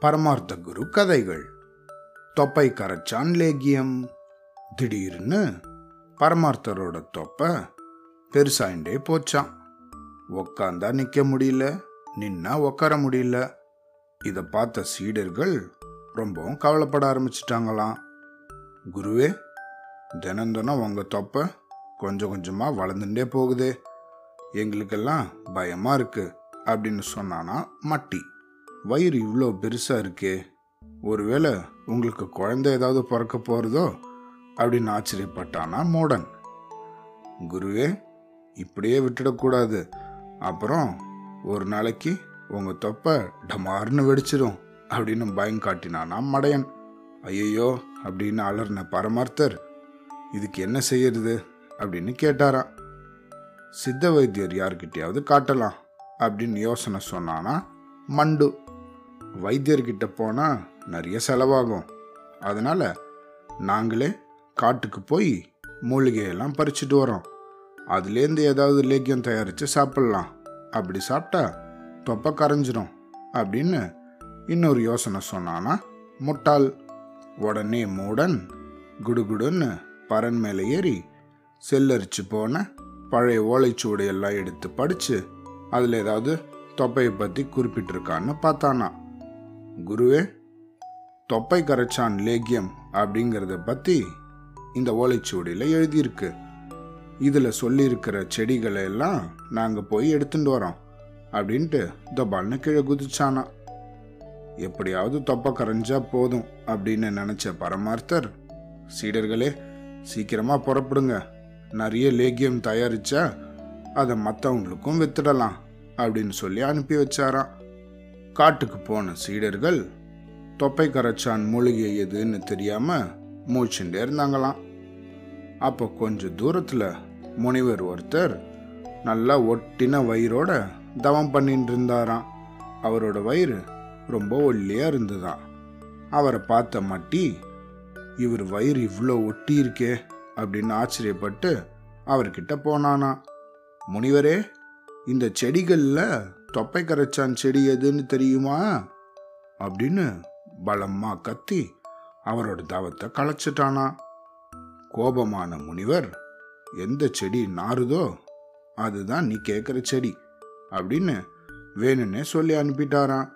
பரமார்த்த குரு கதைகள். தொப்பை கரைச்சான் லேகியம். திடீர்னு பரமார்த்தரோட தொப்பை பெருசாயிண்டே போச்சான் உக்காந்தா நிக்க முடியல நின்னா உக்கார முடியல. இதை பார்த்த சீடர்கள் ரொம்பவும் கவலைப்பட ஆரம்பிச்சிட்டாங்களாம். குருவே தினம் தினம் உங்க தொப்பை கொஞ்சம் கொஞ்சமா வளர்ந்துட்டே போகுதே. எங்களுக்கெல்லாம் பயமா இருக்கு அப்படின்னு சொன்னானா மட்டி. வயிறு இவ்வளோ பெருசாக இருக்கே. ஒருவேளை உங்களுக்கு குழந்தை ஏதாவது பிறக்க போகிறதோ அப்படின்னு ஆச்சரியப்பட்டானா மோடன். குருவே இப்படியே விட்டுடக்கூடாது அப்புறம் ஒரு நாளைக்கு உங்கள் தொப்பை டமார்னு வெடிச்சிடும் அப்படின்னு பயம் காட்டினானா மடையன். ஐயையோ அப்படின்னு அலர்ன பரமார்த்தர். இதுக்கு என்ன செய்யறது? அப்படின்னு கேட்டாராம். சித்த வைத்தியர் யார்கிட்டயாவது காட்டலாம் அப்படின்னு யோசனை சொன்னானா மண்டு. வைத்தியர்கிட்ட போனால் நிறைய செலவாகும். அதனால் நாங்களே காட்டுக்கு போய் மூலிகையெல்லாம் பறிச்சுட்டு வரோம். அதுலேருந்து ஏதாவது லேக்கியம் தயாரித்து சாப்பிட்லாம். அப்படி சாப்பிட்டா தொப்பை கரைஞ்சிரும் அப்படின்னு இன்னொரு யோசனை சொன்னானா முட்டாள். உடனே மூடன் குடுகுடுன்னு பரன் மேலே ஏறி செல்லரிச்சு போன பழைய ஓலைச்சுவடையெல்லாம் எடுத்து படித்து அதில் ஏதாவது தொப்பையை பற்றி குறிப்பிட்டிருக்கான்னு பார்த்தானா. குருவே தொப்பை கரைச்சான் லேக்கியம் அப்படிங்கிறத பற்றி இந்த ஓலைச்சுவடியில் எழுதியிருக்கு. இதில் சொல்லியிருக்கிற செடிகளை எல்லாம் நாங்கள் போய் எடுத்துட்டு வரோம் அப்படின்ட்டு தபால்னு கீழே குதிச்சானா. எப்படியாவது தொப்பை கரைஞ்சா போதும் அப்படின்னு நினைச்ச பரமார்த்தர் சீடர்களே சீக்கிரமா புறப்படுங்க. நிறைய லேகியம் தயாரிச்சா அதை மற்றவங்களுக்கும் வித்துடலாம் அப்படின்னு சொல்லி அனுப்பி வச்சாராம். காட்டுக்கு போன சீடர்கள் தொப்பை கரைச்சான் மூலிகை எதுன்னு தெரியாம மூச்சுட்டே இருந்தாங்களாம். அப்போ கொஞ்சம் தூரத்தில் முனிவர் ஒருத்தர் நல்லா ஒட்டின வயிறோட தவம் பண்ணிட்டு இருந்தாராம். அவரோட வயிறு ரொம்ப ஒல்லியாக இருந்ததாம் அவரை பார்த்த மட்டி இவர் வயிறு இவ்வளோ ஒட்டி இருக்கே அப்படின்னு ஆச்சரியப்பட்டு அவர்கிட்ட போனானா முனிவரே இந்த செடிகளில் தொப்பை கரைச்சான் செடி எதுன்னு தெரியுமா? அப்படின்னு பலமா கத்தி அவரோட தவத்தை களைச்சிட்டானா. கோபமான முனிவர் எந்த செடி நாறுதோ அதுதான் நீ கேட்குற செடி அப்படின்னு வேணும்னே சொல்லி அனுப்பிட்டாராம்.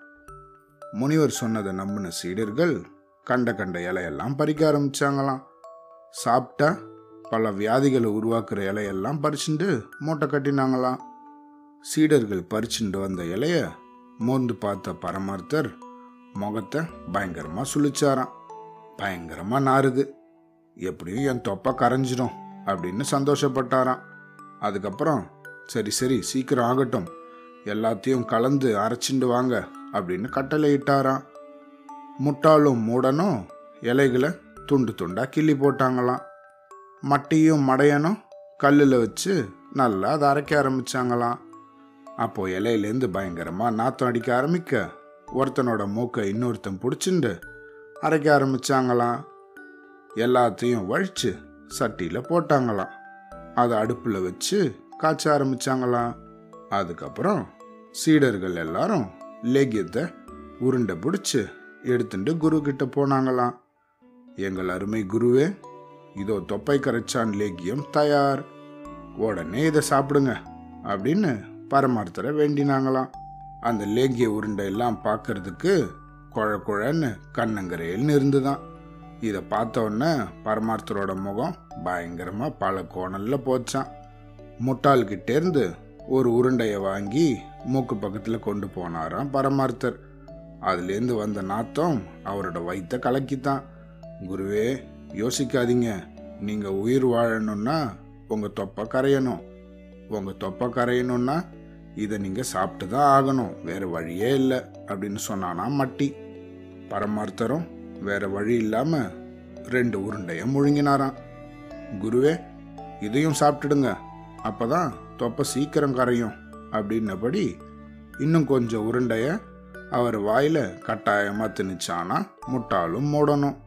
முனிவர் சொன்னதை நம்பின சீடர்கள் கண்ட கண்ட இலையெல்லாம் பறிக்க ஆரம்பிச்சாங்களாம். சாப்பிட்டா பல வியாதிகளை உருவாக்குற இலையெல்லாம் பறிச்சுட்டு மூட்டை கட்டினாங்களாம். சீடர்கள் பறிச்சுட்டு வந்த இலைய மோந்து பார்த்த பரமார்த்தர் முகத்தை பயங்கரமாக சுழிச்சாராம் பயங்கரமாக நாறுது. எப்படியும் என் தொப்பை கரைஞ்சிடும் அப்படின்னு சந்தோஷப்பட்டாராம். அதுக்கப்புறம் சரி சரி சீக்கிரம் ஆகட்டும். எல்லாத்தையும் கலந்து அரைச்சிண்டு வாங்க அப்படின்னு கட்டளை இட்டாராம் முட்டாளும் மூடனும் இலைகளை துண்டு துண்டாக கிள்ளி போட்டாங்களாம். மட்டியும் மடையனும் கல்லில் வச்சு நல்லா அதை அரைக்க ஆரம்பித்தாங்களாம் அப்போ இலையிலேருந்து பயங்கரமாக நாத்தம் அடிக்க ஆரம்பிக்க ஒருத்தனோட மூக்கை இன்னொருத்தன் பிடிச்சிண்டு அரைக்க ஆரம்பிச்சாங்களாம். எல்லாத்தையும் வழிச்சு சட்டியில் போட்டாங்களாம். அதை அடுப்பில் வச்சு காய்ச்ச ஆரம்பிச்சாங்களாம். அதுக்கப்புறம் சீடர்கள் எல்லாரும் லேகியத்தை உருண்டை பிடிச்சி எடுத்துட்டு குரு கிட்ட போனாங்களாம். எங்கள் அருமை குருவே இதோ தொப்பை கரைச்சான் லேகியம் தயார். உடனே இதை சாப்பிடுங்க அப்படின்னு பரமார்த்தரை வேண்டினாங்களாம். அந்த லேகிய உருண்டை எல்லாம் பார்க்கறதுக்கு குழ குழன்னு கண்ணங்கரையல்னு இருந்துதான் இதை பார்த்த உடனே பரமார்த்தரோட முகம் பயங்கரமாக பல கோணலில் போச்சான் முட்டாள்கிட்டேருந்து ஒரு உருண்டையை வாங்கி மூக்கு பக்கத்தில் கொண்டு போனாராம் பரமார்த்தர். அதுலேருந்து வந்த நாத்தம் அவரோட வயிற்ற கலக்கித்தான். குருவே யோசிக்காதீங்க. நீங்கள் உயிர் வாழணும்னா உங்கள் தொப்பை கரையணும். உங்கள் தொப்பை கரையணும்னா இதை நீங்கள் சாப்பிட்டு தான் ஆகணும். வேறு வழியே இல்லை அப்படின்னு சொன்னானா மட்டி. பரமார்த்தரும் வேறு வழி இல்லாமல் ரெண்டு உருண்டையும் முழுங்கினாராம். குருவே இதையும் சாப்பிட்டுடுங்க. அப்போ தான் தொப்பை சீக்கிரம் கரையும் அப்படின்னபடி இன்னும் கொஞ்சம் உருண்டைய அவர் வாயில் கட்டாயமாக திணிச்சானா முட்டாளும் மூடணும்.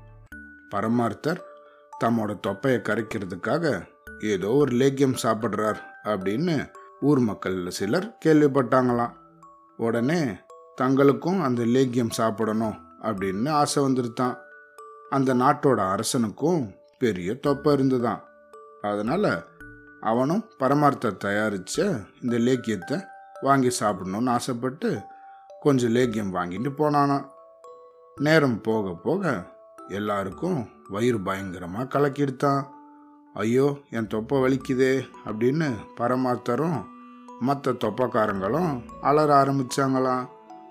பரமார்த்தர் தம்மோட தொப்பையை கரைக்கிறதுக்காக ஏதோ ஒரு லேக்கியம் சாப்பிட்றார் அப்படின்னு ஊர் மக்கள் சிலர் கேள்விப்பட்டாங்களாம். உடனே தங்களுக்கும் அந்த லேக்கியம் சாப்பிடணும் அப்படின்னு ஆசை வந்துருத்தான். அந்த நாட்டோட அரசனுக்கும் பெரிய தொப்பை இருந்துதான் அதனால அவனும் பரமார்த்தர் தயாரிச்ச இந்த லேக்கியத்தை வாங்கி சாப்பிடணும்னு ஆசைப்பட்டு கொஞ்சம் லேக்கியம் வாங்கிட்டு போனானான் நேரம் போக போக எல்லாருக்கும் வயிறு பயங்கரமாக கலக்கிடுத்தான். ஐயோ என் தொப்பை வலிக்குதே அப்படின்னு பரமாத்தரும் மற்ற தொப்பக்காரங்களும் அலற ஆரம்பித்தாங்களாம்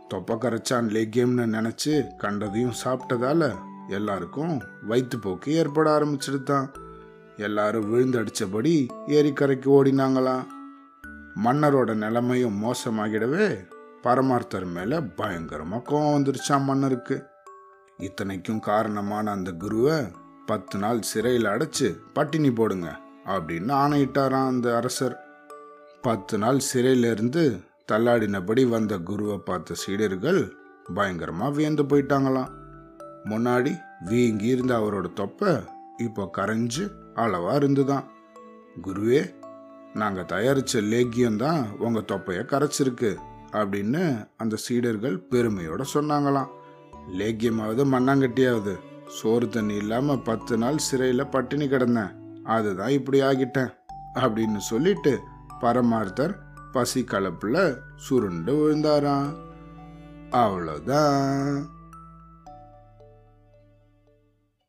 தொப்பை கரைச்சான் லேக்கியம்னு நினச்சி கண்டதையும் சாப்பிட்டதால எல்லாருக்கும் வயிற்றுப்போக்கு ஏற்பட ஆரம்பிச்சிருத்தான் எல்லாரும் விழுந்தடிச்சபடி ஏரிக்கரைக்கு ஓடினாங்களாம். மன்னரோட நிலைமையும் மோசமாகிடவே பரமார்த்தர் மேலே பயங்கரமாக கோவம் வந்துருச்சான் மன்னருக்கு. இத்தனைக்கும் காரணமான அந்த குருவை பத்து நாள் சிறையில் அடைச்சு பட்டினி போடுங்க அப்படின்னு ஆணையிட்டாராம் அந்த அரசர். பத்து நாள் சிறையிலிருந்து தள்ளாடினபடி வந்த குருவை பார்த்த சீடர்கள் பயங்கரமாக வியந்து போயிட்டாங்களாம். முன்னாடி வீங்கி இருந்த அவரோட தொப்பை இப்போ கரைஞ்சு அளவாக இருந்துதான். குருவே நாங்கள் தயாரித்த லேக்கியம் தான் உங்கள் தொப்பையை கரைச்சிருக்கு அப்படின்னு அந்த சீடர்கள் பெருமையோட சொன்னாங்களாம். லேக்கியமாவது மண்ணாங்கட்டியாவது சோறு தண்ணி இல்லாமல் பத்து நாள் சிறையில் பட்டினி கிடந்தேன். அதுதான் இப்படி ஆகிட்டேன் அப்படின்னு சொல்லிட்டு பரமார்த்தர் பசி கலப்பில் சுருண்டு விழுந்தாராம். அவ்வளோதான்